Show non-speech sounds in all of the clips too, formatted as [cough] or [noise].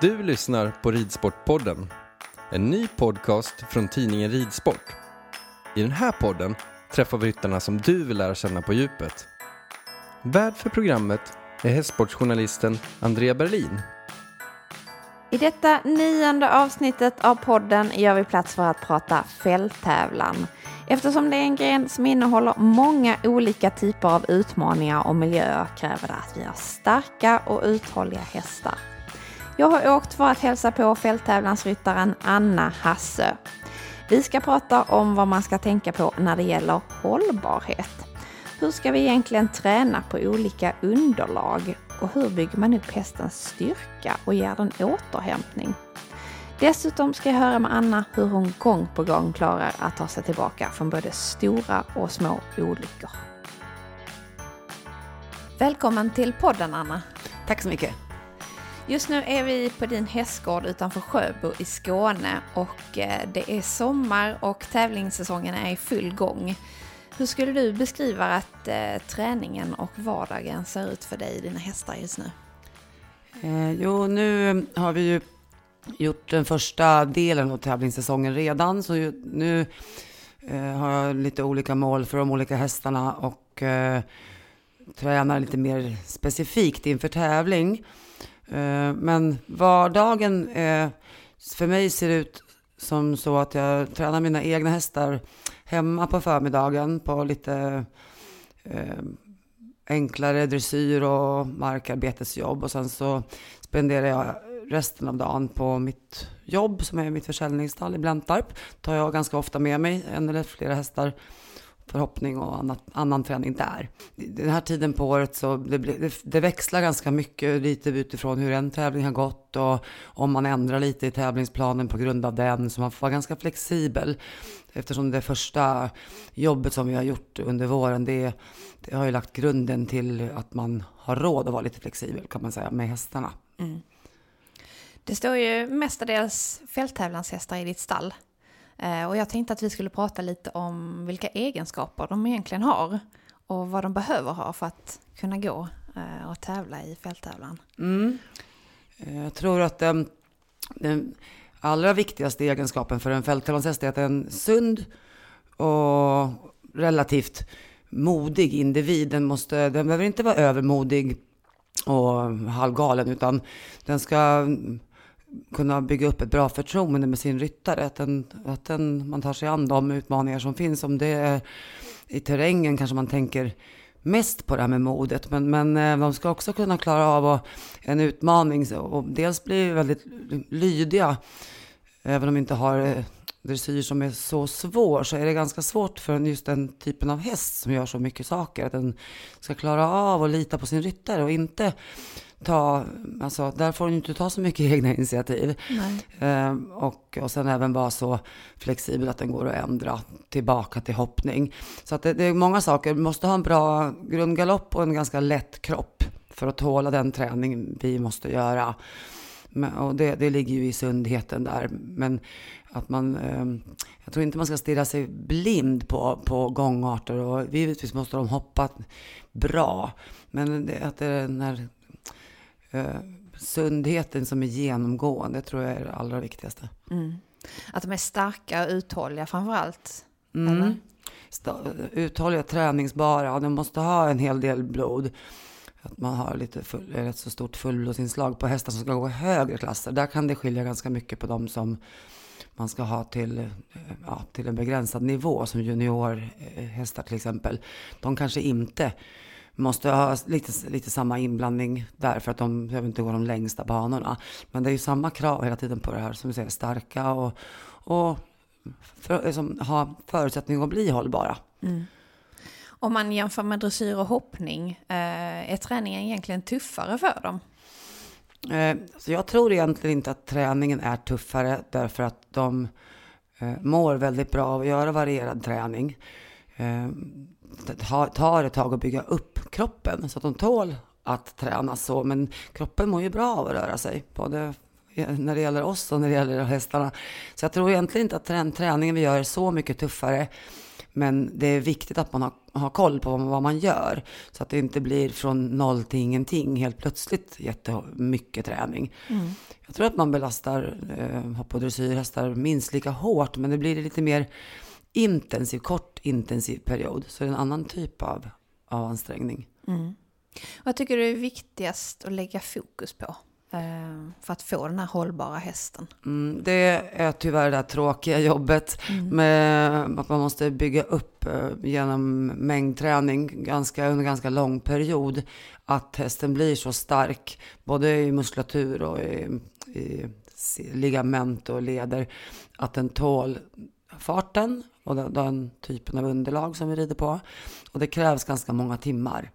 Du lyssnar på Ridsportpodden, en ny podcast från tidningen Ridsport. I den här podden träffar vi ryttarna som du vill lära känna på djupet. Värd för programmet är hästsportsjournalisten Andrea Berlin. I detta nionde avsnittet av podden gör vi plats för att prata fälttävlan. Eftersom det är en gren som innehåller många olika typer av utmaningar och miljöer kräver det att vi har starka och uthålliga hästar. Jag har åkt för att hälsa på fälttävlansryttaren Anna Hassö. Vi ska prata om vad man ska tänka på när det gäller hållbarhet. Hur ska vi egentligen träna på olika underlag? Och hur bygger man upp hästens styrka och ger den återhämtning? Dessutom ska jag höra med Anna hur hon gång på gång klarar att ta sig tillbaka från både stora och små olyckor. Välkommen till podden Anna. Tack så mycket. Just nu är vi på din hästgård utanför Sjöbo i Skåne och eh, det är sommar och tävlingssäsongen är i full gång. Hur skulle du beskriva att eh, träningen och vardagen ser ut för dig och dina hästar just nu? Eh, jo, nu har vi ju gjort den första delen av tävlingssäsongen redan, så ju, nu eh, har jag lite olika mål för de olika hästarna och eh, tränar lite mer specifikt inför tävling. Eh, men vardagen eh, för mig ser ut som så att jag tränar mina egna hästar hemma på förmiddagen på lite eh, enklare dressyr och markarbetesjobb och sen så spenderar jag resten av dagen på mitt jobb som är mitt försäljningsstall i Blentarp. tar jag ganska ofta med mig en eller flera hästar förhoppning och annat, annan träning där. Den här tiden på året så det, det, det, växlar ganska mycket lite utifrån hur en tävling har gått och om man ändrar lite i tävlingsplanen på grund av den så man får vara ganska flexibel. Eftersom det första jobbet som vi har gjort under våren det, det har ju lagt grunden till att man har råd att vara lite flexibel kan man säga med hästarna. Mm. Det står ju mestadels fälttävlanshästar i ditt stall. Eh, och jag tänkte att vi skulle prata lite om vilka egenskaper de egentligen har och vad de behöver ha för att kunna gå eh, och tävla i fälttävlan. Mm. Eh, jag tror att den, den allra viktigaste egenskapen för en fälttävlanshäst är att den är en sund och relativt modig individ. Den, måste, den behöver inte vara övermodig och halvgalen, utan den ska kunna bygga upp ett bra förtroende med sin ryttare. Att, den, att den, man tar sig an de utmaningar som finns. Om det är i terrängen kanske man tänker mest på det här med modet. Men, men eh, de ska också kunna klara av en utmaning och dels bli väldigt lydiga. Även om de inte har eh, dressyr som är så svår så är det ganska svårt för just den typen av häst som gör så mycket saker. Att den ska klara av att lita på sin ryttare och inte ta, alltså där får hon inte ta så mycket [laughs] egna initiativ. Eh, och, och sen även vara så flexibel att den går att ändra tillbaka till hoppning. Så att det, det är många saker, vi måste ha en bra grundgalopp och en ganska lätt kropp för att tåla den träning vi måste göra. Men, och det, det ligger ju i sundheten där. Men att man, eh, jag tror inte man ska stirra sig blind på, på gångarter och givetvis måste de hoppa bra. Men det, att det är när eh, sundheten som är genomgående tror jag är det allra viktigaste. Mm. Att de är starka och uthålliga framför allt? Mm. Uthålliga, träningsbara. De måste ha en hel del blod. Att man har lite full, rätt så stort fullblodsinslag på hästar som ska gå högre klasser. Där kan det skilja ganska mycket på de som man ska ha till, ja, till en begränsad nivå, som juniorhästar till exempel. De kanske inte måste ha lite, lite samma inblandning där för att de behöver inte gå de längsta banorna. Men det är ju samma krav hela tiden på det här, som du säger, starka och, och för, liksom, ha förutsättning att bli hållbara. Mm. Om man jämför med dressyr och hoppning, eh, är träningen egentligen tuffare för dem? Eh, så jag tror egentligen inte att träningen är tuffare därför att de eh, mår väldigt bra av att göra varierad träning. Tar ett tag att bygga upp kroppen så att de tål att träna så. Men kroppen mår ju bra av att röra sig, både när det gäller oss och när det gäller hästarna. Så jag tror egentligen inte att träningen vi gör är så mycket tuffare. Men det är viktigt att man har, har koll på vad man gör. Så att det inte blir från noll till ingenting helt plötsligt jättemycket träning. Mm. Jag tror att man belastar eh, hopp och dressyrhästar minst lika hårt. Men det blir lite mer intensiv, kort intensiv period. Så det är en annan typ av, av ansträngning. Mm. Vad tycker du är viktigast att lägga fokus på? Eh, för att få den här hållbara hästen? Mm, det är tyvärr det här tråkiga jobbet mm. med att man måste bygga upp eh, genom mängdträning ganska, under ganska lång period. Att hästen blir så stark, både i muskulatur och i, i ligament och leder, att den tål farten och den, den typen av underlag som vi rider på. Och det krävs ganska många timmar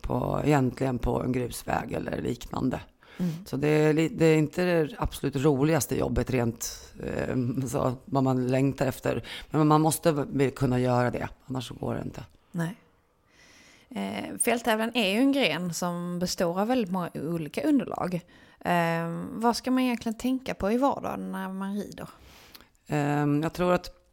på, egentligen på en grusväg eller liknande. Mm. Så det är, det är, inte det absolut roligaste jobbet rent eh, så, vad man längtar efter. Men man måste kunna göra det, annars går det inte. Nej. Eh, fälttävlan är ju en gren som består av väldigt många olika underlag. Eh, vad ska man egentligen tänka på i vardagen när man rider? Eh, jag tror att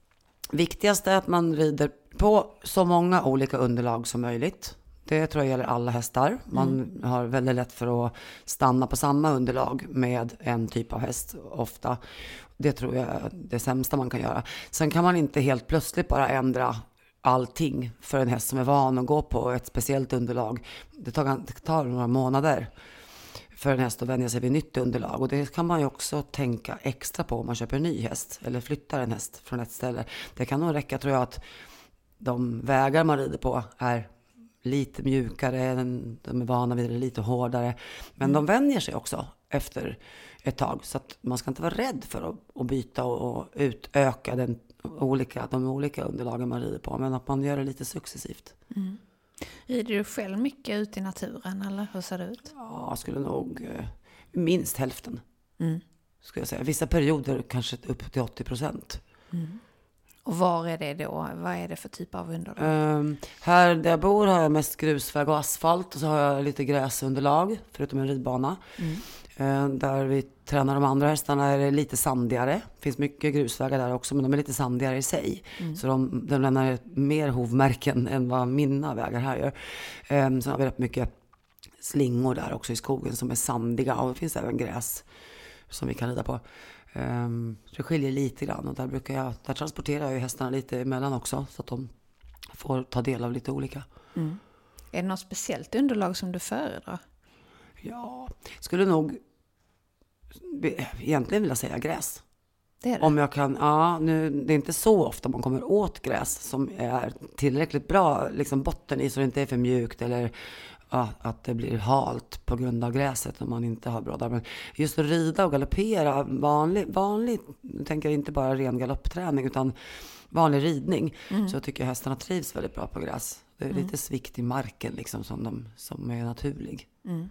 viktigast är att man rider på så många olika underlag som möjligt. Det tror jag gäller alla hästar. Man mm. har väldigt lätt för att stanna på samma underlag med en typ av häst ofta. Det tror jag är det sämsta man kan göra. Sen kan man inte helt plötsligt bara ändra allting för en häst som är van att gå på ett speciellt underlag. Det tar, det tar några månader för en häst att vänja sig vid nytt underlag. Och det kan man ju också tänka extra på om man köper en ny häst eller flyttar en häst från ett ställe. Det kan nog räcka tror jag att de vägar man rider på är lite mjukare, de är vana vid det lite hårdare. Men mm. de vänjer sig också efter ett tag. Så att man ska inte vara rädd för att, att byta och, och utöka den olika, de olika underlagen man rider på. Men att man gör det lite successivt. Mm. Rider du själv mycket ute i naturen eller hur ser det ut? Ja, skulle nog eh, minst hälften. Mm. Skulle jag säga. Vissa perioder kanske upp till 80 procent. Mm. Och var är det då? Vad är det för typ av underlag? Um, här där jag bor har jag mest grusväg och asfalt och så har jag lite gräsunderlag, förutom en ridbana. Mm. Uh, där vi tränar de andra hästarna är det lite sandigare. Det finns mycket grusvägar där också, men de är lite sandigare i sig. Mm. Så de, de lämnar mer hovmärken [laughs] än vad mina vägar här gör. Um, sen har vi rätt mycket slingor där också i skogen som är sandiga och det finns även gräs som vi kan rida på. Um, det skiljer lite grann och där, brukar jag, där transporterar jag hästarna lite emellan också så att de får ta del av lite olika. Mm. Är det något speciellt underlag som du föredrar? Ja, skulle nog egentligen vilja säga gräs. Det det. Om jag kan, ja, nu, det är inte så ofta man kommer åt gräs som är tillräckligt bra liksom botten i så det inte är för mjukt eller att det blir halt på grund av gräset om man inte har broddar. Men just att rida och galoppera, vanlig, vanlig nu tänker jag inte bara ren galoppträning utan vanlig ridning, mm. så tycker jag hästarna trivs väldigt bra på gräs. Det är mm. lite svikt i marken liksom som, de, som är naturlig. Mm.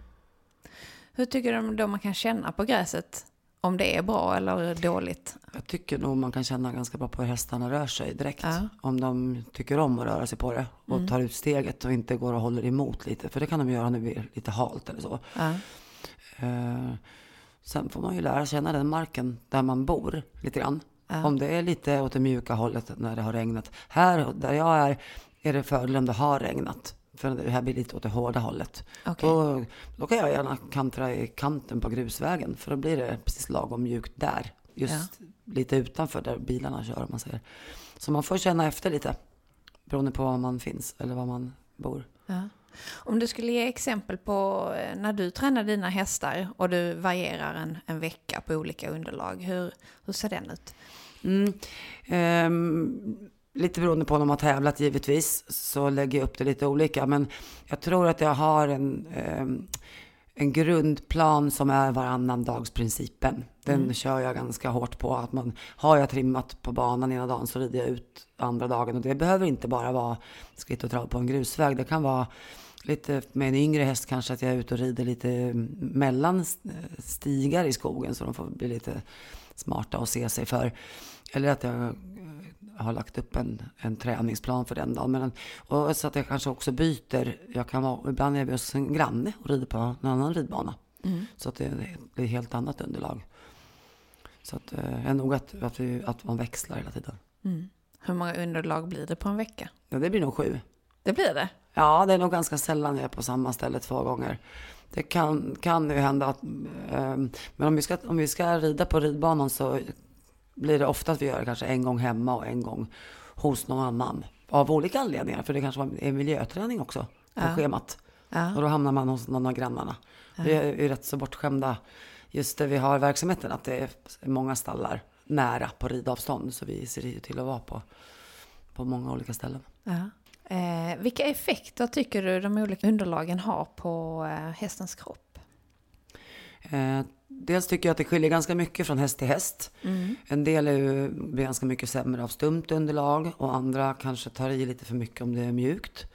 Hur tycker du då man kan känna på gräset? om det är bra eller dåligt? Jag tycker nog man kan känna ganska bra på hur hästarna rör sig direkt. Ja. Om de tycker om att röra sig på det och mm. tar ut steget och inte går och håller emot lite. För det kan de göra när det blir lite halt eller så. Ja. Uh, sen får man ju lära känna den marken där man bor lite grann. Ja. Om det är lite åt det mjuka hållet när det har regnat. Här där jag är, är det fördel om det har regnat. För det här blir lite åt det hårda hållet. Okay. Då, då kan jag gärna kantra i kanten på grusvägen. För då blir det precis lagom mjukt där. Just ja. lite utanför där bilarna kör om man säger. Så man får känna efter lite. Beroende på var man finns eller var man bor. Ja. Om du skulle ge exempel på eh, när du tränar dina hästar och du varierar en, en vecka på olika underlag. Hur, hur ser den ut? Mm, um, lite beroende på om de har tävlat givetvis, så lägger jag upp det lite olika. Men jag tror att jag har en, eh, en grundplan som är varannan dagsprincipen. Den Mm. kör jag ganska hårt på. Att man, har jag trimmat på banan ena dagen så rider jag ut andra dagen. Och det behöver inte bara vara skritt och trav på en grusväg. Det kan vara lite med en yngre häst kanske att jag är ute och rider lite mellan stigar i skogen så de får bli lite smarta och se sig för. Eller att jag har lagt upp en, en träningsplan för den dagen. Men, och så att jag kanske också byter. Jag kan vara, ibland är vi hos en granne och rider på en annan ridbana. Så att det, det ett helt annat underlag. Så att, eh, är nog att, att, vi, att man växlar hela tiden. Hur många underlag blir det på en vecka? Ja, det blir nog sju. Det blir det? Ja, det är nog ganska sällan jag är på samma ställe två gånger. Det kan, kan ju hända att, eh, men om vi, ska, om vi ska rida på ridbanan så blir det ofta att vi gör det kanske en gång hemma och en gång hos någon annan. Av olika anledningar, för det kanske är miljöträning också på Ja. schemat. Ja. Och då hamnar man hos någon av grannarna. Vi är ju rätt så bortskämda just där vi har verksamheten, att det är många stallar nära på ridavstånd. Så vi ser ju till att vara på, på många olika ställen. Ja. Eh, vilka effekter tycker du de olika underlagen har på eh, hästens kropp? Eh, dels tycker jag att det skiljer ganska mycket från häst till häst. En del är ju, blir ganska mycket sämre av stumt underlag och andra kanske tar i lite för mycket om det är mjukt.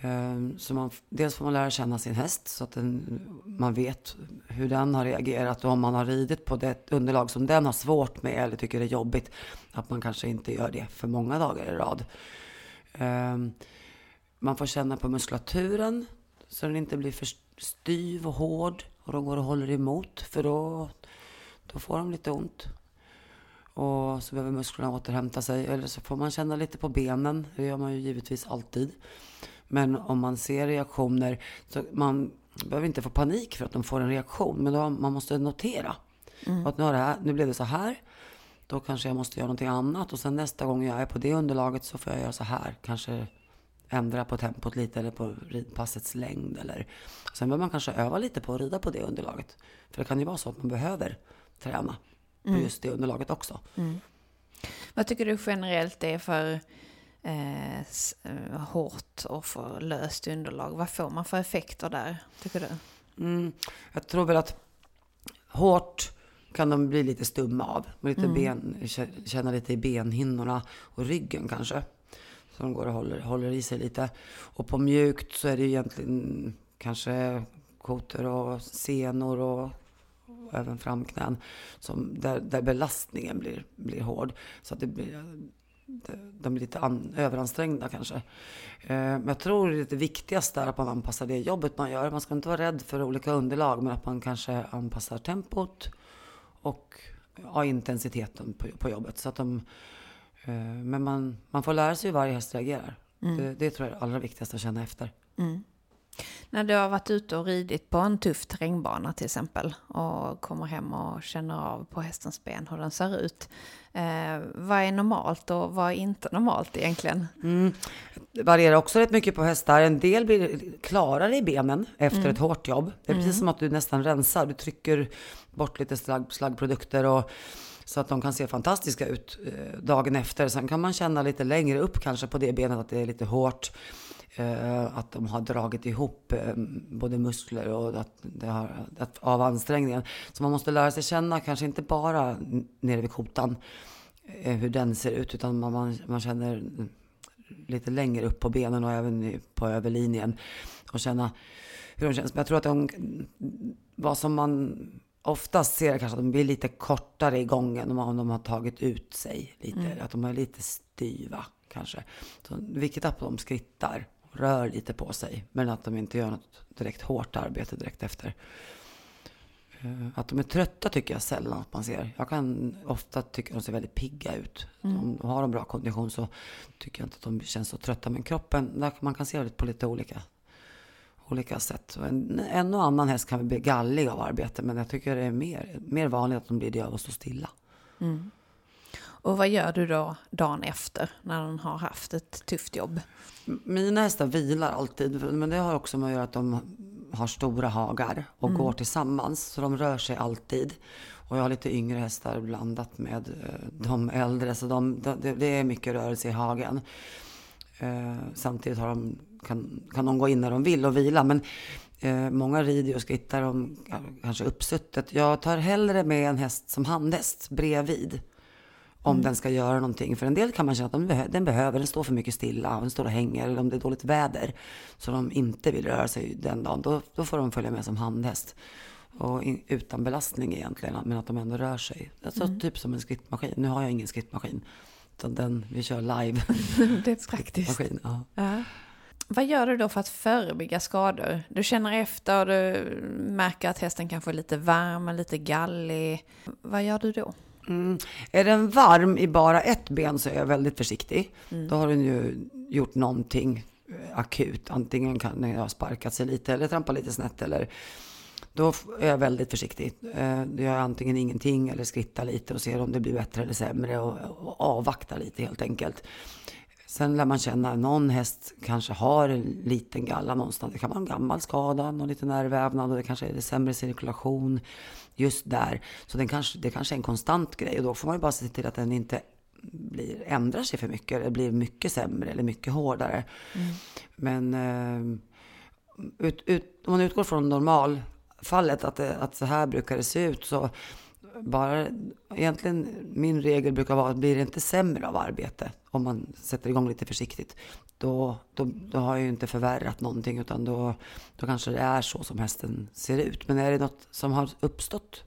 Eh, så man, dels får man lära känna sin häst så att den, man vet hur den har reagerat och om man har ridit på det underlag som den har svårt med eller tycker är jobbigt. Att man kanske inte gör det för många dagar i rad. Eh, man får känna på muskulaturen så den inte blir för styv och hård och de går och håller emot för då, då får de lite ont. Och så behöver musklerna återhämta sig. Eller så får man känna lite på benen. Det gör man ju givetvis alltid. Men om man ser reaktioner, så man behöver inte få panik för att de får en reaktion. Men då, man måste notera. Att nu, har det här, nu blev det så här. Då kanske jag måste göra någonting annat. Och sen nästa gång jag är på det underlaget så får jag göra så här. Kanske ändra på tempot lite eller på ridpassets längd. Eller. Sen behöver man kanske öva lite på att rida på det underlaget. För det kan ju vara så att man behöver träna på just det underlaget också. Vad tycker du generellt är för eh, eh, hårt och för löst underlag? Vad får man för effekter där, tycker du? Mm, jag tror väl att hårt kan de bli lite stumma av. Lite ben, kä- känna lite i benhinnorna och ryggen kanske. Så de går och håller, håller i sig lite. Och på mjukt så är det egentligen kanske kotor och senor och, och även framknän. Som, där, där belastningen blir, blir hård. Så att det blir, de blir lite an, överansträngda kanske. Eh, men jag tror det, det viktigaste är att man anpassar det jobbet man gör. Man ska inte vara rädd för olika underlag, men att man kanske anpassar tempot och ja, intensiteten på, på jobbet. Så att de, men man, man får lära sig hur varje häst reagerar. Det, det tror jag är det allra viktigaste att känna efter. När du har varit ute och ridit på en tuff terrängbana till exempel och kommer hem och känner av på hästens ben hur den ser ut. Eh, vad är normalt och vad är inte normalt egentligen? Det varierar också rätt mycket på hästar. En del blir klarare i benen efter ett hårt jobb. Det är precis som att du nästan rensar. Du trycker bort lite slagg, slaggprodukter och så att de kan se fantastiska ut eh, dagen efter. Sen kan man känna lite längre upp kanske på det benet att det är lite hårt. Eh, att de har dragit ihop eh, både muskler och att det har, att, av ansträngningen. Så man måste lära sig känna, kanske inte bara nere vid kotan, hur den ser ut, utan man, man, man känner lite längre upp på benen och även på överlinjen. Och känna hur de känns. Men jag tror att de, vad som man oftast ser är kanske att de blir lite kortare i gången om de har tagit ut sig lite. Att de är lite styva kanske. Så viktigt att de skrittar och rör lite på sig. Men att de inte gör något direkt hårt arbete direkt efter. Eh, Att de är trötta tycker jag sällan att man ser. Jag kan ofta tycka att de ser väldigt pigga ut. Om de har en bra kondition så tycker jag inte att de känns så trötta. Men kroppen, där man kan se det på lite olika, olika sätt. En, en och annan häst kan väl bli gallig av arbete. Men jag tycker det är mer, mer vanligt att de blir det av att stå stilla. Och vad gör du då dagen efter när den har haft ett tufft jobb? Mina hästar vilar alltid, men det har också med att göra att de har stora hagar och går tillsammans, så de rör sig alltid. Och jag har lite yngre hästar blandat med eh, de äldre, så de, det, det är mycket rörelse i hagen. Eh, samtidigt har de, kan, kan de gå in när de vill och vila, men Eh, många rider och skrittar om kanske uppsuttet. Jag tar hellre med en häst som handhäst bredvid. Om Mm. den ska göra någonting. För en del kan man känna att den, behö- den behöver, den står för mycket stilla, den står och hänger, eller om det är dåligt väder. Så de inte vill röra sig den dagen, då, då får de följa med som handhäst. Och in, utan belastning egentligen, men att de ändå rör sig. Alltså Mm. typ som en skrittmaskin. Nu har jag ingen skrittmaskin. Utan den, vi kör live. [laughs] Det är praktiskt. [laughs] maskin. Ja. Ja. Vad gör du då för att förebygga skador? Du känner efter och du märker att hästen kanske är lite varm, eller lite gallig. Vad gör du då? Mm. Är den varm i bara ett ben så är jag väldigt försiktig. Då har den ju gjort någonting eh, akut. Antingen kan den ha sparkat sig lite eller trampat lite snett. Eller, då är jag väldigt försiktig. Eh, Då gör jag antingen ingenting eller skrittar lite och ser om det blir bättre eller sämre. Och, och avvaktar lite helt enkelt. Sen lär man känna att någon häst kanske har en liten galla någonstans. Det kan vara en gammal skada, någon liten nervvävnad och det kanske är sämre cirkulation just där. Så den kanske, det kanske är en konstant grej och då får man ju bara se till att den inte blir, ändrar sig för mycket eller blir mycket sämre eller mycket hårdare. Men eh, ut, ut, om man utgår från normalfallet, att, det, att så här brukar det se ut, så bara egentligen min regel brukar vara att blir det inte sämre av arbete om man sätter igång lite försiktigt, då, då, då har jag ju inte förvärrat någonting utan då, då kanske det är så som hästen ser ut. Men är det något som har uppstått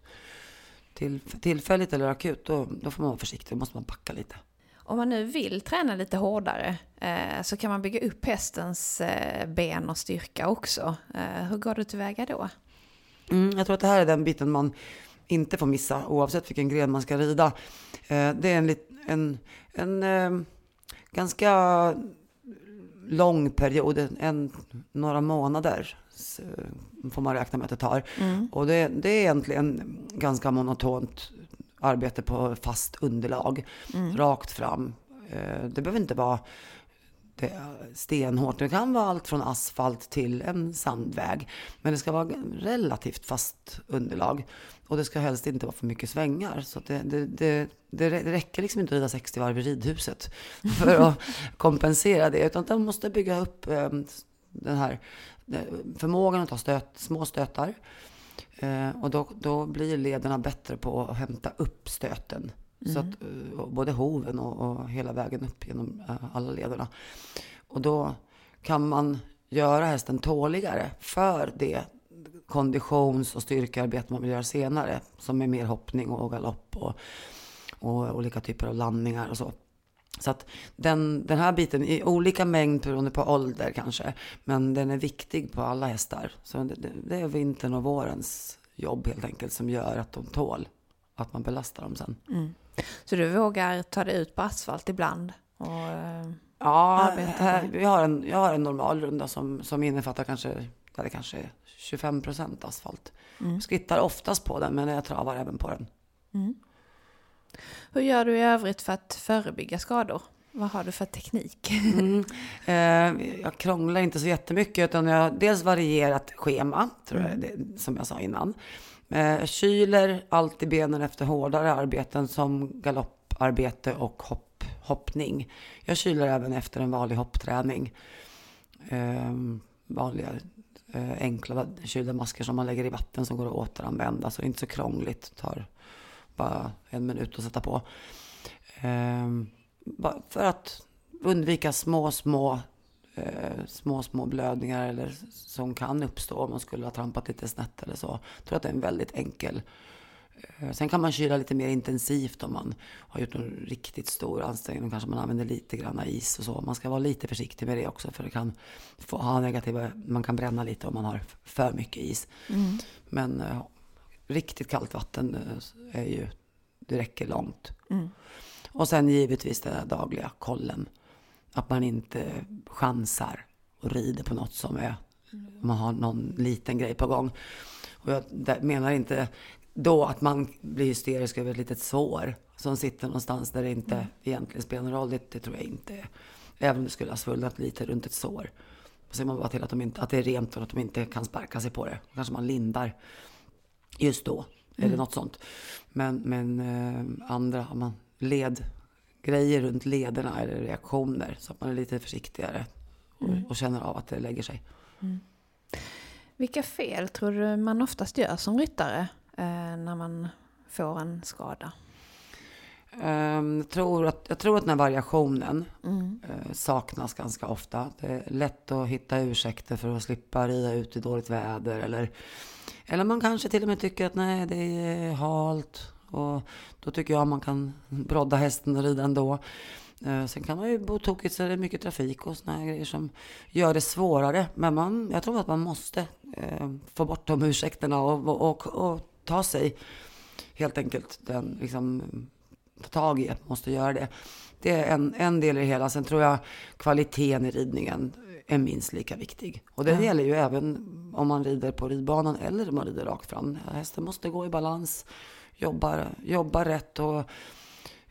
till, tillfälligt eller akut, då, då får man vara försiktig, då måste man backa lite. Om man nu vill träna lite hårdare eh, så kan man bygga upp hästens eh, ben och styrka också. Eh, hur går du tillväga då? Mm, jag tror att det här är den biten man inte får missa oavsett vilken gren man ska rida. Eh, det är en, en, en eh, ganska lång period, en, några månader så, får man räkna med att det tar. Och det, det är egentligen ganska monotont arbete på fast underlag, rakt fram. Eh, det behöver inte vara det är stenhårt. Det kan vara allt från asfalt till en sandväg. Men det ska vara relativt fast underlag. Och det ska helst inte vara för mycket svängar. Så att det, det, det, det räcker liksom inte att rida 60 varv i ridhuset [laughs] för att kompensera det. Utan de måste bygga upp ehm, den här eh, förmågan att ta stöt, små stötar. Eh, och då, då blir lederna bättre på att hämta upp stöten. Så att, eh, både hoven och, och hela vägen upp genom eh, alla lederna. Och då kan man göra hästen tåligare för det konditions och styrkearbete man vill göra senare. Som är mer hoppning och galopp och, och olika typer av landningar och så. Så att den, den här biten i olika mängd beroende på ålder kanske. Men den är viktig på alla hästar. Så det, det, är vintern och vårens jobb helt enkelt som gör att de tål att man belastar dem sen. Så du vågar ta dig ut på asfalt ibland? Och, eh, Ja, här, med? vi har en, jag har en normal runda som, som innefattar kanske, det kanske är 25 procent asfalt. Skrittar oftast på den, men jag travar även på den. hur gör du i övrigt för att förebygga skador? Vad har du för teknik? Mm. [laughs] Eh, jag krånglar inte så jättemycket, utan jag har dels varierat schema, tror jag, det, som jag sa innan. Eh, jag kyler alltid benen efter hårdare arbeten som galopparbete och hopp, hoppning. Jag kyler även efter en vanlig hoppträning. Eh, vanliga eh, enkla kylda masker som man lägger i vatten som går att återanvända. Så det är inte så krångligt. Tar bara en minut att sätta på. Ehm, för att undvika små, små, eh, små, små blödningar eller som kan uppstå om man skulle ha trampat lite snett eller så. Jag tror att det är en väldigt enkel. Eh, sen kan man kyla lite mer intensivt om man har gjort en riktigt stor ansträngning. Kanske man använder lite grann is och så. Man ska vara lite försiktig med det också för det kan få ha negativa, man kan bränna lite om man har för mycket is. Men eh, riktigt kallt vatten eh, är ju, det räcker långt. Och sen givetvis den dagliga kollen. Att man inte chansar och rider på något som är, man har någon liten grej på gång. Och jag menar inte då att man blir hysterisk över ett litet sår som sitter någonstans där det inte egentligen spelar någon roll. Det, det tror jag inte. Även om det skulle ha svullnat lite runt ett sår. Så ser man bara till att, de inte, att det är rent och att de inte kan sparka sig på det. Kanske man lindar just då. Eller något sånt. Men, men eh, andra, man led grejer runt lederna eller reaktioner så att man är lite försiktigare och, och känner av att det lägger sig. Vilka fel tror du man oftast gör som ryttare eh, när man får en skada? Um, jag, tror att, jag tror att den här variationen Mm. eh, saknas ganska ofta. Det är lätt att hitta ursäkter för att slippa rida ut i dåligt väder. Eller, eller man kanske till och med tycker att nej, det är halt. Och då tycker jag man kan brodda hästen och rida ändå. Eh, sen kan man ju bo tokigt så är det mycket trafik och såna här grejer som gör det svårare. Men man, jag tror att man måste eh, få bort de ursäkterna och, och, och, och ta sig helt enkelt den liksom ta tag i, måste göra det. Det är en, en del i det hela. Sen tror jag kvaliteten i ridningen är minst lika viktig. Och det Ja. gäller ju även om man rider på ridbanan eller om man rider rakt fram. Hästen måste gå i balans, jobba, jobbar rätt och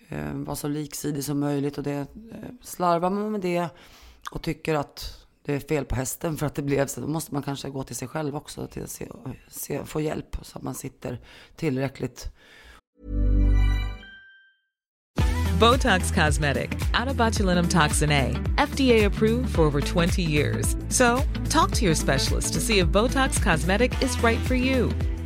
eh, vara så liksidig som möjligt. Och det, eh, slarvar man med det och tycker att det är fel på hästen för att det blev så, då måste man kanske gå till sig själv också till att se, se, få hjälp så att man sitter tillräckligt Botox Cosmetic, Atobatulinum toxin A, FDA approved for over 20 years. So, talk to your specialist to see if Botox Cosmetic is right for you.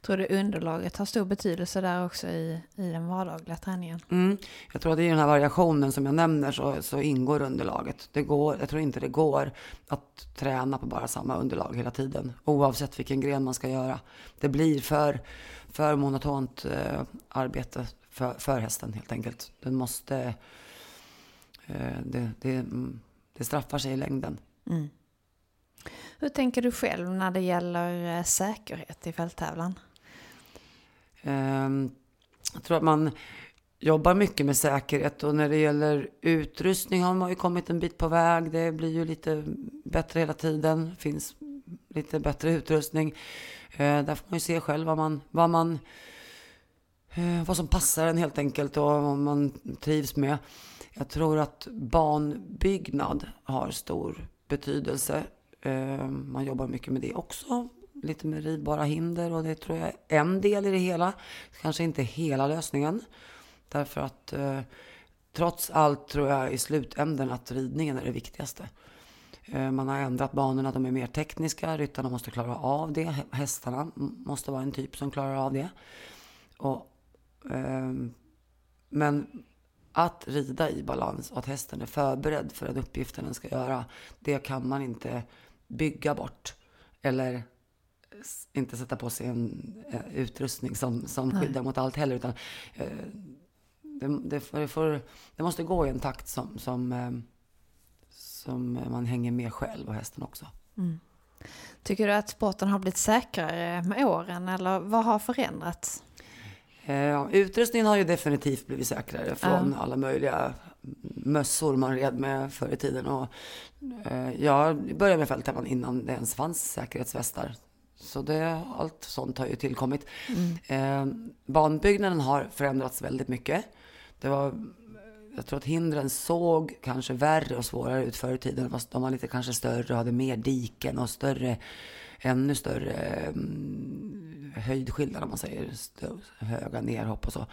Tror du underlaget har stor betydelse där också i, i den vardagliga träningen? Mm. Jag tror att i den här variationen som jag nämner så, så ingår underlaget. Det går, jag tror inte det går att träna på bara samma underlag hela tiden. Oavsett vilken gren man ska göra. Det blir för, för monotont eh, arbete för, för hästen helt enkelt. Den måste... Eh, det, det, mm, det straffar sig i längden. Mm. Hur tänker du själv när det gäller eh, säkerhet i fälttävlan? Ehm, jag tror att man jobbar mycket med säkerhet och när det gäller utrustning har man ju kommit en bit på väg. Det blir ju lite bättre hela tiden. finns lite bättre utrustning. Eh, där får man ju se själv vad man, vad man eh, vad som passar en helt enkelt och vad man trivs med. Jag tror att banbyggnad har stor betydelse. Eh, man jobbar mycket med det också. Lite med ridbara hinder och det tror jag är en del i det hela. Kanske inte hela lösningen. Därför att eh, trots allt tror jag i slutänden att ridningen är det viktigaste. Eh, man har ändrat banorna, de är mer tekniska. Ryttarna måste klara av det. Hästarna måste vara en typ som klarar av det. Och, eh, men att rida i balans och att hästen är förberedd för den uppgiften den ska göra, det kan man inte bygga bort. Eller inte sätta på sig en eh, utrustning som, som Nej. skyddar mot allt heller. Utan, eh, det, det, får, det, får, det måste gå i en takt som, som, eh, som man hänger med själv och hästen också. Tycker du att sporten har blivit säkrare med åren eller vad har förändrats? Eh, utrustningen har ju definitivt blivit säkrare från alla möjliga mössor man red med förr i tiden. Och, eh, jag började med fälttävlan innan det ens fanns säkerhetsvästar. Så det, allt sånt har ju tillkommit. Eh, banbyggnaden har förändrats väldigt mycket. Det var, jag tror att hindren såg kanske värre och svårare ut förr i tiden. Fast de var lite kanske större och hade mer diken och större, ännu större mm, höjdskillnad om man säger. Höga nerhopp och så.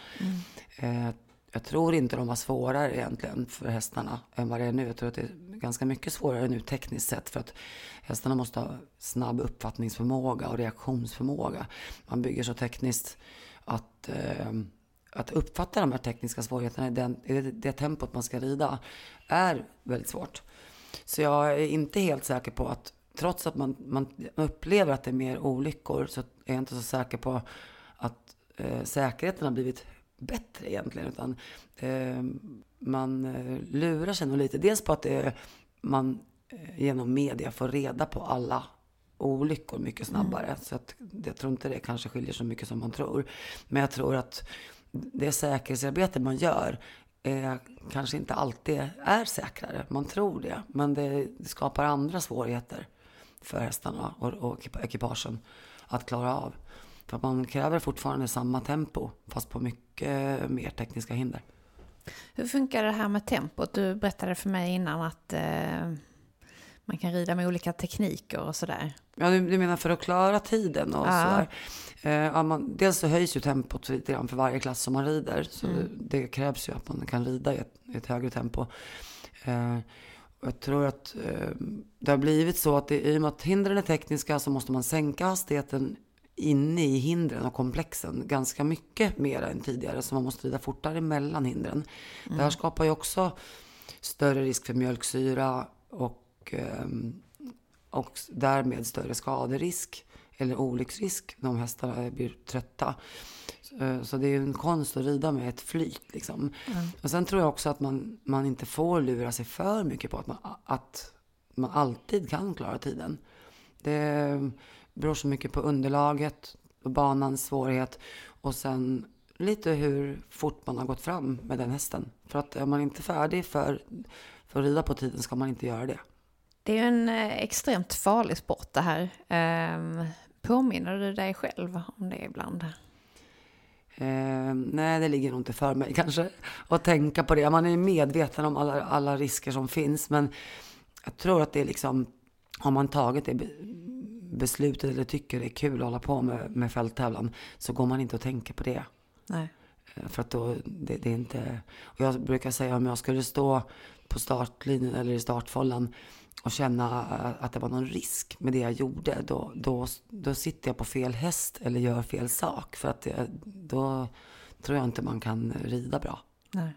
Eh, jag tror inte de var svårare egentligen för hästarna än vad det är nu. Jag tror att det är ganska mycket svårare nu tekniskt sett för att hästarna måste ha snabb uppfattningsförmåga och reaktionsförmåga. Man bygger så tekniskt att, eh, att uppfatta de här tekniska svårigheterna i, den, i det, det tempot man ska rida är väldigt svårt. Så jag är inte helt säker på att trots att man, man upplever att det är mer olyckor så är jag inte så säker på att eh, säkerheten har blivit bättre egentligen. Utan eh, man eh, lurar sig nog lite. Dels på att det, man eh, genom media får reda på alla olyckor mycket snabbare. Så att, jag tror inte det kanske skiljer så mycket som man tror. Men jag tror att det säkerhetsarbete man gör eh, kanske inte alltid är säkrare. Man tror det, men det skapar andra svårigheter för hästarna och, och ekipa- ekipagen att klara av. För man kräver fortfarande samma tempo, fast på mycket, mer tekniska hinder. Hur funkar det här med tempot? Du berättade för mig innan att eh, man kan rida med olika tekniker och sådär. Ja, du, du menar för att klara tiden och Ja. sådär? Eh, ja, man, dels så höjs ju tempot lite grann för varje klass som man rider. Så Mm. det, det krävs ju att man kan rida i ett, i ett högre tempo. Eh, jag tror att eh, det har blivit så att det, i och med att hindren är tekniska så måste man sänka hastigheten inne i hindren och komplexen ganska mycket mer än tidigare. Så man måste rida fortare mellan hindren. Det här skapar ju också större risk för mjölksyra och, ehm, och därmed större skaderisk eller olycksrisk när hästarna blir trötta. Eh, Så det är ju en konst att rida med ett flyt. Liksom. Och sen tror jag också att man, man inte får lura sig för mycket på att man, att man alltid kan klara tiden. Det beror så mycket på underlaget, och banans svårighet och sen lite hur fort man har gått fram med den hästen. För att är man inte färdig för, för att rida på tiden ska man inte göra det. Det är ju en eh, extremt farlig sport det här. Eh, påminner du dig själv om det ibland? Eh, nej, det ligger nog inte för mig [laughs] kanske att tänka på det. Man är medveten om alla, alla risker som finns, men jag tror att det är liksom, har man tagit det be- beslutet eller tycker det är kul att hålla på med, med fälttävlan, så går man inte och tänker på det. Nej. Eh, För att då, det, det är inte... Och jag brukar säga om jag skulle stå på startlinjen eller i startfållan och känna eh, att det var någon risk med det jag gjorde, då, då, då sitter jag på fel häst eller gör fel sak. För att jag, då tror jag inte man kan rida bra. Nej.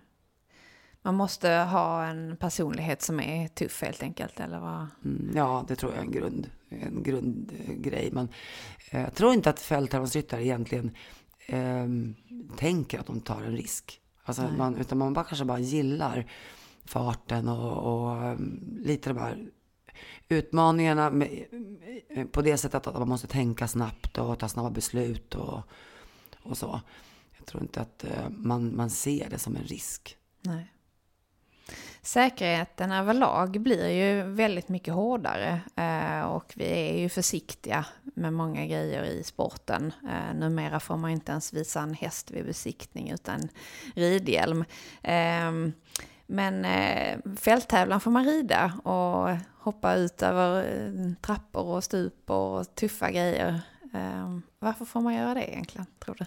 Man måste ha en personlighet som är tuff helt enkelt, eller vad? Mm, ja, det tror jag är en, grund, en grundgrej. Men eh, jag tror inte att fälttävlansryttare egentligen eh, tänker att de tar en risk. Alltså, man, utan man bara, kanske bara gillar farten och, och mm, lite de här utmaningarna med, mm, på det sättet att man måste tänka snabbt och ta snabba beslut och, och så. Jag tror inte att eh, man, man ser det som en risk. Nej. Säkerheten överlag blir ju väldigt mycket hårdare eh, och vi är ju försiktiga med många grejer i sporten. Eh, numera får man inte ens visa en häst vid besiktning utan ridhjälm. Ehm, men eh, fälttävlan får man rida och hoppa ut över eh, trappor och stup och tuffa grejer. Eh, varför får man göra det egentligen, tror du?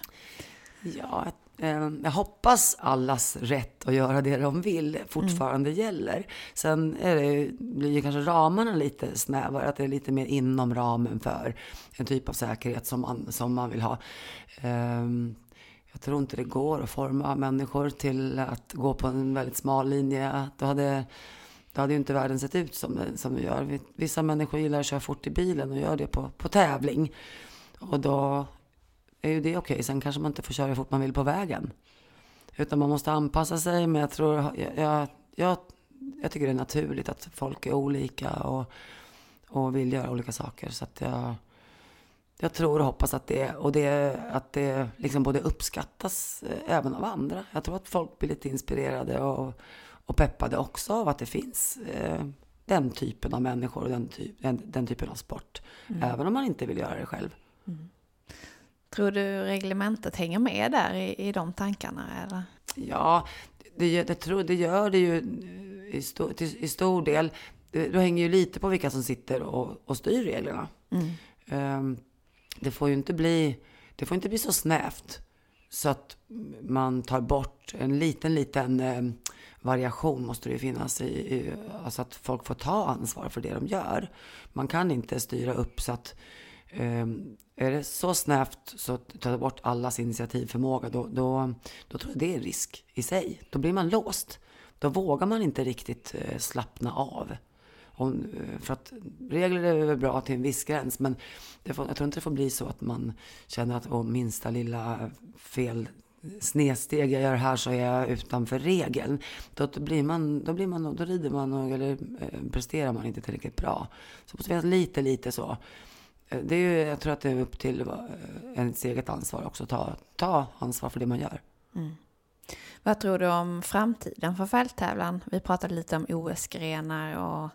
Ja, eh, jag hoppas allas rätt att göra det de vill fortfarande gäller. Sen är det, blir ju kanske ramarna lite snävare, att det är lite mer inom ramen för en typ av säkerhet som man, som man vill ha. Eh, jag tror inte det går att forma människor till att gå på en väldigt smal linje. Då hade, då hade ju inte världen sett ut som, den som gör. Vissa människor gillar att köra fort i bilen och gör det på, på tävling. Och då är ju det okej. Sen kanske man inte får köra hur fort man vill på vägen. Utan man måste anpassa sig. Men jag tror, jag, jag, jag, jag tycker det är naturligt att folk är olika och, och vill göra olika saker. Så att jag, jag tror och hoppas att det, och det, att det liksom både uppskattas eh, även av andra. Jag tror att folk blir lite inspirerade och, och peppade också av att det finns eh, den typen av människor och den, typ, den, den typen av sport. Även om man inte vill göra det själv. Tror du reglementet hänger med där i, i de tankarna? Eller? Ja, det, det, tror, det gör det ju i stor, i stor del. Det, det hänger ju lite på vilka som sitter och, och styr reglerna. Ehm, det får ju inte bli, det får inte bli så snävt så att man tar bort en liten, liten eh, variation måste det ju finnas i, i, alltså att folk får ta ansvar för det de gör. Man kan inte styra upp så att eh, är det så snävt så tar det bort allas initiativförmåga, då, då, då tror jag det är en risk i sig. Då blir man låst. Då vågar man inte riktigt eh, slappna av. Om, eh, för att regler är väl bra till en viss gräns, men det får, jag tror inte det får bli så att man känner att om minsta lilla fel snedsteg jag gör här så är jag utanför regeln. Då, blir man, då blir man, då rider man och, eller eh, presterar man inte tillräckligt bra. Så det måste finnas lite, lite så. Eh, det är ju, jag tror att det är upp till ens eget ansvar också. Ta, ta ansvar för det man gör. Mm. Vad tror du om framtiden för fälttävlan? Vi pratade lite om OS-grenar och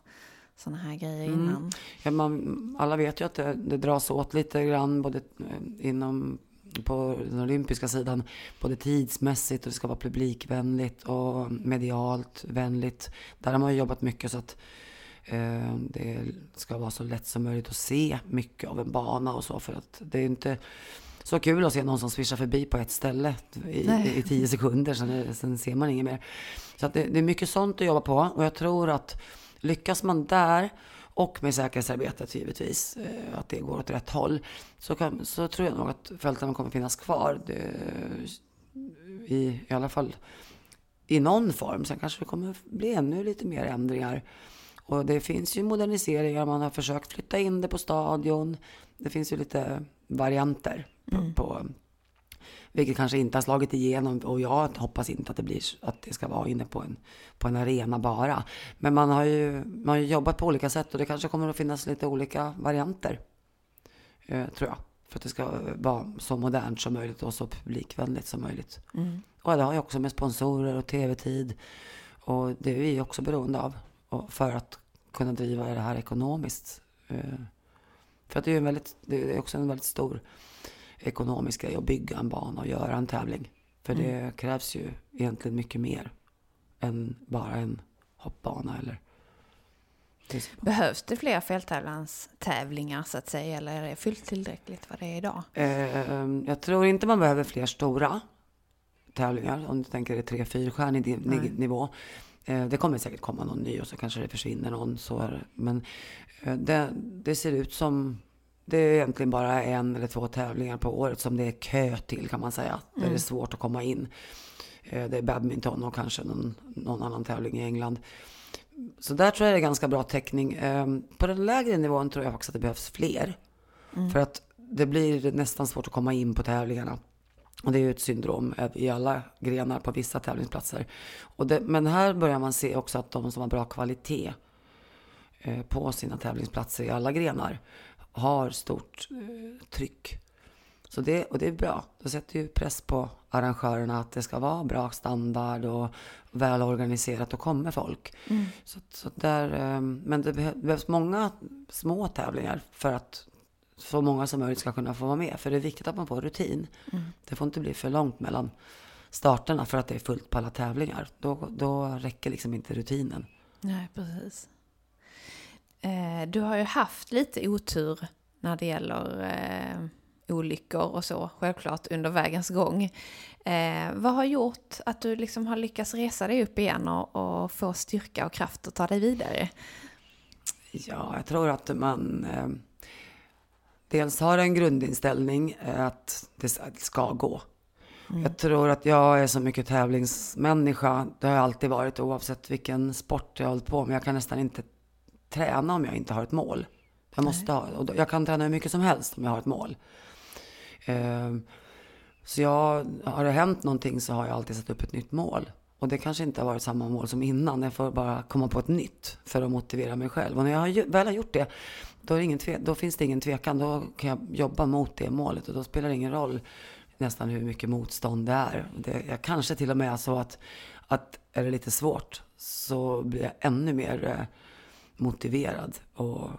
sådana här grejer innan. Ja, man, alla vet ju att det, det dras åt lite grann både eh, inom på den olympiska sidan, både tidsmässigt och det ska vara publikvänligt och medialt vänligt. Där har man ju jobbat mycket så att eh, det ska vara så lätt som möjligt att se mycket av en bana och så. För att det är inte så kul att se någon som svischar förbi på ett ställe i, i tio sekunder, sen, sen ser man inget mer. Så det, det är mycket sånt att jobba på och jag tror att lyckas man där och med säkerhetsarbetet givetvis, eh, att det går åt rätt håll, så, kan, så tror jag nog att fälten kommer finnas kvar. Det, i, I alla fall i någon form. Sen kanske det kommer bli ännu lite mer ändringar. Och det finns ju moderniseringar, man har försökt flytta in det på stadion. Det finns ju lite varianter på, mm. på vilket kanske inte har slagit igenom och jag hoppas inte att det blir att det ska vara inne på en, på en arena bara. Men man har, ju, man har jobbat på olika sätt och det kanske kommer att finnas lite olika varianter. Eh, tror jag. För att det ska vara så modernt som möjligt och så publikvänligt som möjligt. Mm. Och det har ju också med sponsorer och tv-tid. Och det är vi också beroende av. för att kunna driva det här ekonomiskt. Eh, för att det är, en väldigt, det är också en väldigt stor ekonomisk grej att bygga en bana och göra en tävling. För mm. det krävs ju egentligen mycket mer än bara en hoppbana eller Behövs det fler fälttävlanstävlingar så att säga eller är det fullt tillräckligt vad det är idag? Eh, jag tror inte man behöver fler stora tävlingar om du tänker det tre fyrstjärnig nivå. Eh, det kommer säkert komma någon ny och så kanske det försvinner någon. Så Men eh, det, det ser ut som det är egentligen bara en eller två tävlingar på året som det är kö till kan man säga. Mm. Där det är mm. svårt att komma in. Eh, det är badminton och kanske någon, någon annan tävling i England. Så där tror jag det är ganska bra täckning. Ehm, på den lägre nivån tror jag faktiskt att det behövs fler. Mm. För att det blir nästan svårt att komma in på tävlingarna. Och det är ju ett syndrom i alla grenar på vissa tävlingsplatser. Och det, men här börjar man se också att de som har bra kvalitet eh, på sina tävlingsplatser i alla grenar har stort eh, tryck. Så det, och det är bra. Det sätter ju press på arrangörerna att det ska vara bra standard och väl organiserat och kommer folk. Mm. Så, så där, eh, men det behövs många små tävlingar för att så många som möjligt ska kunna få vara med. För det är viktigt att man får rutin. Mm. Det får inte bli för långt mellan starterna för att det är fullt på alla tävlingar. Då, då räcker liksom inte rutinen. Nej, precis. Eh, du har ju haft lite otur när det gäller eh, olyckor och så, självklart under vägens gång. Eh, vad har gjort att du liksom har lyckats resa dig upp igen och, och få styrka och kraft att ta dig vidare? Ja, jag tror att man eh, dels har en grundinställning eh, att det ska gå. Mm. Jag tror att jag är så mycket tävlingsmänniska. Det har jag alltid varit oavsett vilken sport jag har hållit på med. Jag kan nästan inte träna om jag inte har ett mål. Jag måste ha, och jag kan träna hur mycket som helst om jag har ett mål. Uh, så jag, har det hänt någonting så har jag alltid satt upp ett nytt mål. Och det kanske inte har varit samma mål som innan. Jag får bara komma på ett nytt för att motivera mig själv. Och när jag har, väl har gjort det, då, tve, då finns det ingen tvekan. Då kan jag jobba mot det målet och då spelar det ingen roll nästan hur mycket motstånd det är. Det, jag kanske till och med är så att, att är det lite svårt så blir jag ännu mer eh, motiverad och,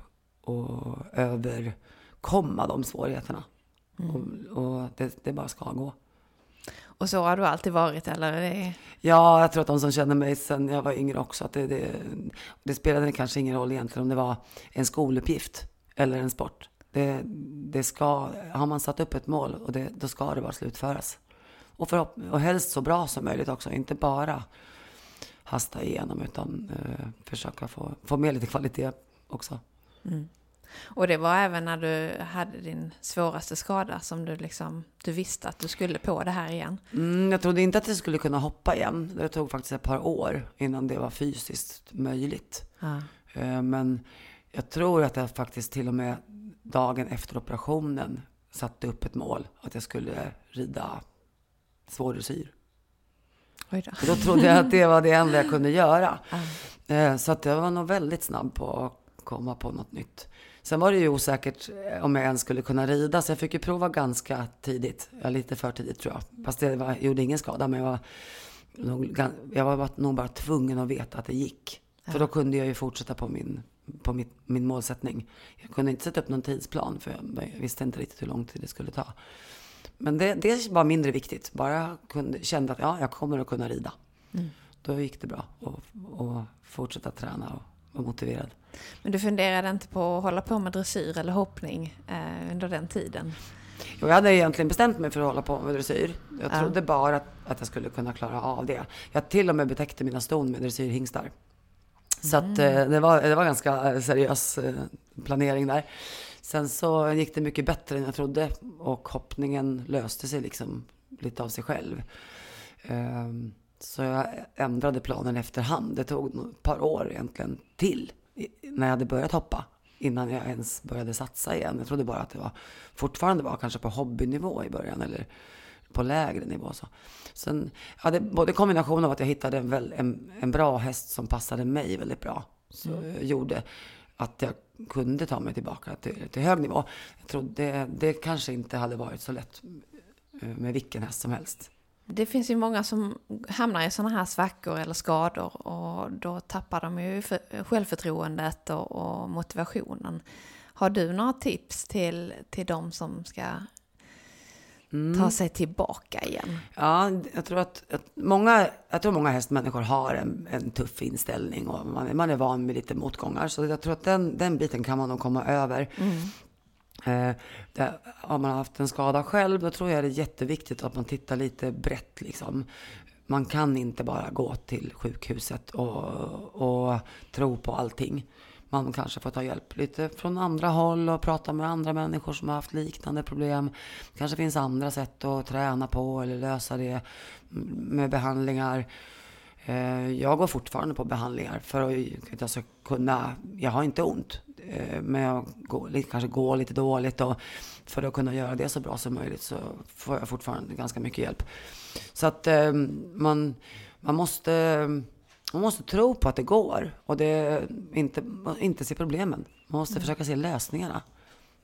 och överkomma de svårigheterna. Mm. Och, och det, det, bara ska gå. Och så har du alltid varit eller? Det... Ja, jag tror att de som känner mig sen jag var yngre också, att det, det, det spelade kanske ingen roll egentligen om det var en skoluppgift eller en sport. Det, det ska, har man satt upp ett mål och det, då ska det bara slutföras. Och, för, och helst så bra som möjligt också, inte bara hasta igenom utan eh, försöka få, få med lite kvalitet också. Mm. Och det var även när du hade din svåraste skada som du liksom, du visste att du skulle på det här igen? Mm, jag trodde inte att jag skulle kunna hoppa igen. Det tog faktiskt ett par år innan det var fysiskt möjligt. Ah. Men jag tror att jag faktiskt till och med dagen efter operationen satte upp ett mål att jag skulle rida svårdressyr. Då. då trodde jag att det var det enda jag kunde göra. Ah. Så att jag var nog väldigt snabb på att komma på något nytt. Sen var det ju osäkert eh, om jag ens skulle kunna rida, så jag fick ju prova ganska tidigt. Ja, lite för tidigt tror jag. Fast det var, gjorde ingen skada, men jag var, nog, jag var nog bara tvungen att veta att det gick. Ja. För då kunde jag ju fortsätta på min, på mitt, min målsättning. Jag kunde inte sätta upp någon tidsplan, för jag visste inte riktigt hur lång tid det skulle ta. Men det, det var mindre viktigt. Bara jag kunde, kände att ja, jag kommer att kunna rida. Då gick det bra att och fortsätta träna och vara motiverad. Men du funderade inte på att hålla på med dressyr eller hoppning eh, under den tiden? Jag hade egentligen bestämt mig för att hålla på med dressyr. Jag Ja. trodde bara att, att jag skulle kunna klara av det. Jag till och med betäckte mina ston med dressyrhingstar. Så att eh, det var, det var ganska eh, seriös eh, planering där. Sen så gick det mycket bättre än jag trodde och hoppningen löste sig liksom lite av sig själv. Ehm, Så jag ändrade planen efterhand. Det tog ett par år egentligen till när jag hade börjat hoppa. Innan jag ens började satsa igen. Jag trodde bara att det var, fortfarande var kanske på hobbynivå i början eller på lägre nivå. Så. Sen, ja, det, både kombination av att jag hittade en, väl, en, en bra häst som passade mig väldigt bra. Så gjorde att jag kunde ta mig tillbaka till, till hög nivå. Jag trodde det, det kanske inte hade varit så lätt eh, med vilken häst som helst. Det finns ju många som hamnar i sådana här svackor eller skador och då tappar de ju för- självförtroendet och, och motivationen. Har du några tips till, till de som ska ta sig tillbaka igen? Ja, jag tror att, att många, jag tror många hästmänniskor har en, en tuff inställning och man, är- man är van med lite motgångar. Så jag tror att den, den biten kan man nog komma över. Eh, det, har man haft en skada själv, då tror jag det är jätteviktigt att man tittar lite brett liksom. Man kan inte bara gå till sjukhuset och, och tro på allting. Man kanske får ta hjälp lite från andra håll och prata med andra människor som har haft liknande problem. kanske finns andra sätt att träna på eller lösa det med behandlingar. Eh, Jag går fortfarande på behandlingar för att jag ska kunna, jag har inte ont, eh, men jag går, kanske går lite dåligt och för att kunna göra det så bra som möjligt så får jag fortfarande ganska mycket hjälp. Så att eh, man, man måste man måste tro på att det går och det, inte, inte se problemen. Man måste försöka se lösningarna.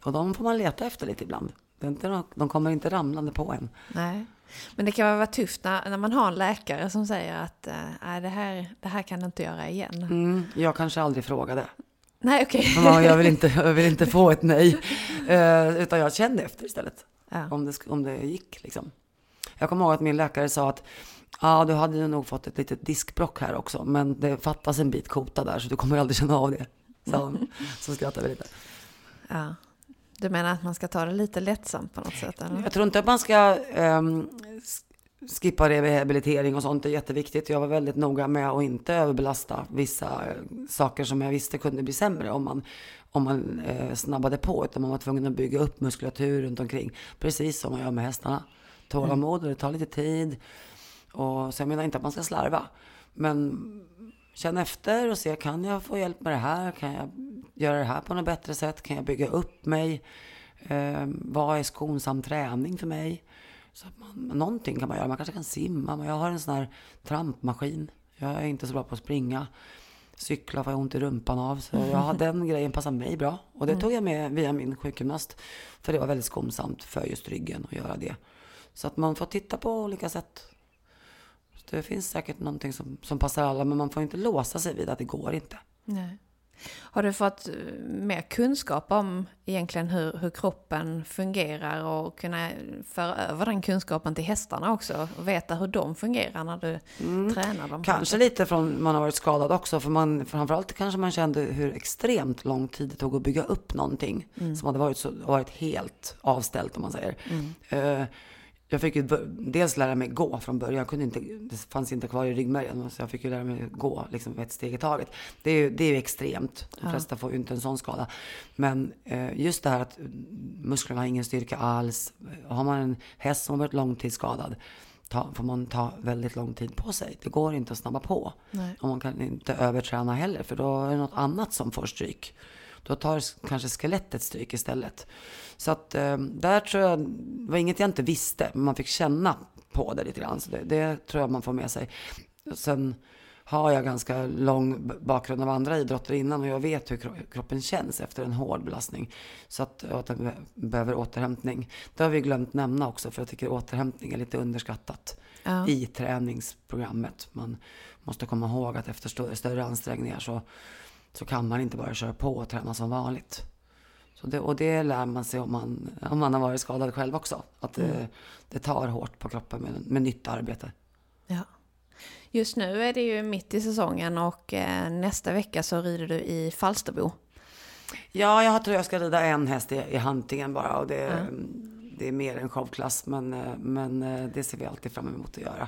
Och de får man leta efter lite ibland. De kommer inte ramlande på en. Nej. Men det kan vara tufft när, när man har en läkare som säger att nej, det, här, det här kan du inte göra igen. Mm, jag kanske aldrig frågade. Nej, okej. Ja, jag, vill inte, [laughs] jag vill inte få ett nej. Eh, utan jag kände efter istället. Ja. Om, det, om det gick liksom. Jag kommer ihåg att min läkare sa att ja, du hade ju nog fått ett litet diskbrock här också. Men det fattas en bit kota där så du kommer aldrig känna av det. Så, [laughs] så skrattade vi lite. Ja. Du menar att man ska ta det lite lättsamt på något sätt? Eller? Jag tror inte att man ska um, skippa rehabilitering och sånt. Det är jätteviktigt. Jag var väldigt noga med att inte överbelasta vissa eh, saker som jag visste kunde bli sämre om man, om man uh, snabbade på. Utan man var tvungen att bygga upp muskulatur runt omkring. Precis som man gör med hästarna. Tålamod och det tar lite tid. Och så jag menar inte att man ska slarva. Men känn efter och se, kan jag få hjälp med det här? Kan jag göra det här på något bättre sätt? Kan jag bygga upp mig? Eh, vad är skonsam träning för mig? Så att man, någonting kan man göra. Man kanske kan simma. Men jag har en sån här trampmaskin. Jag är inte så bra på att springa. Cykla får jag ont i rumpan av. Så jag har [laughs] den grejen passar mig bra. Och det tog jag med via min sjukgymnast. För det var väldigt skonsamt för just ryggen att göra det. Så att man får titta på olika sätt. Det finns säkert någonting som, som passar alla. Men man får inte låsa sig vid att det går inte. Nej. Har du fått eh, mer kunskap om egentligen hur, hur kroppen fungerar och kunna föra över den kunskapen till hästarna också och veta hur de fungerar när du tränar dem? Kanske lite från man har varit skadad också. För man, framförallt kanske man kände hur extremt lång tid det tog att bygga upp någonting. Som hade varit, så, varit helt avställt om man säger. Eh, jag fick ju dels lära mig gå från början. Jag kunde inte, det fanns inte kvar i ryggmärgen. Så jag fick ju lära mig gå liksom ett steg i taget. Det är ju, det är ju extremt. De flesta får ju inte en sån skada. Men eh, just det här att musklerna har ingen styrka alls. Har man en häst som har varit långtidsskadad ta, får man ta väldigt lång tid på sig. Det går inte att snabba på. Nej. Och man kan inte överträna heller för då är det något annat som får stryk. Då tar kanske skelettet stryk istället. Så att eh, där tror jag, det var inget jag inte visste, men man fick känna på det lite grann. Så det, det tror jag man får med sig. Sen har jag ganska lång bakgrund av andra idrotter innan och jag vet hur kro- kroppen känns efter en hård belastning. Så att, att den be- behöver återhämtning. Det har vi glömt nämna också för jag tycker återhämtning är lite underskattat Ja. i träningsprogrammet. Man måste komma ihåg att efter stö- större ansträngningar så, så kan man inte bara köra på och träna som vanligt. Så det, och det lär man sig om man, om man har varit skadad själv också. Att det, Mm. det tar hårt på kroppen med, med nytt arbete. Ja. Just nu är det ju mitt i säsongen och eh, nästa vecka så rider du i Falsterbo. Ja, jag tror jag ska rida en häst i, i hantingen bara. Och det, det är mer en showklass, men, eh, men eh, det ser vi alltid fram emot att göra.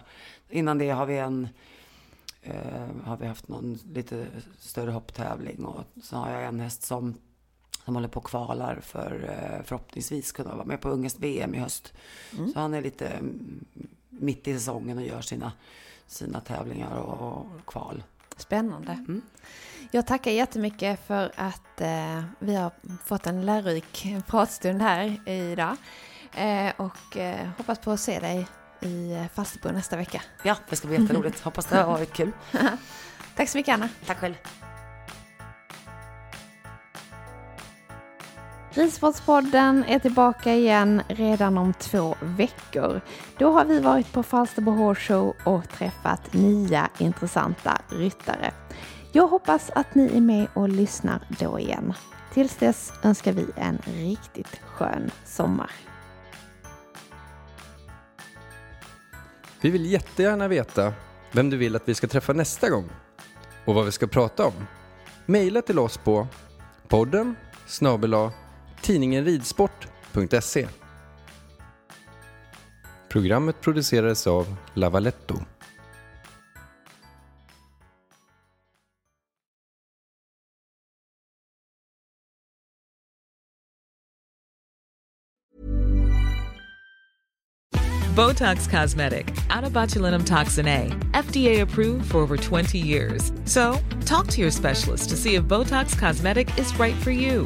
Innan det har vi en eh, har vi haft någon lite större hopptävling och så har jag en häst som, som håller på och kvalar för eh, förhoppningsvis kunna vara med på Ungest VM i höst. Så han är lite mm, mitt i säsongen och gör sina, sina tävlingar och, och kval. Spännande. Jag tackar jättemycket för att eh, vi har fått en lärorik pratstund här idag. Eh, och eh, hoppas på att se dig i eh, Falsterbo nästa vecka. Ja, det ska bli jätteroligt. [laughs] Hoppas det har varit kul. [laughs] Tack så mycket Anna. Tack själv. Ridsportspodden är tillbaka igen redan om två veckor. Då har vi varit på Falsterbo Horse Show och träffat nya intressanta ryttare. Jag hoppas att ni är med och lyssnar då igen. Tills dess önskar vi en riktigt skön sommar. Vi vill jättegärna veta vem du vill att vi ska träffa nästa gång och vad vi ska prata om. Maila till oss på podden snabel tidningen ridsport.se. Programmet producerades av Lavaletto. Botox Cosmetic, out of botulinum toxin A, FDA approved for over 20 years. So, talk to your specialist to see if Botox Cosmetic is right for you.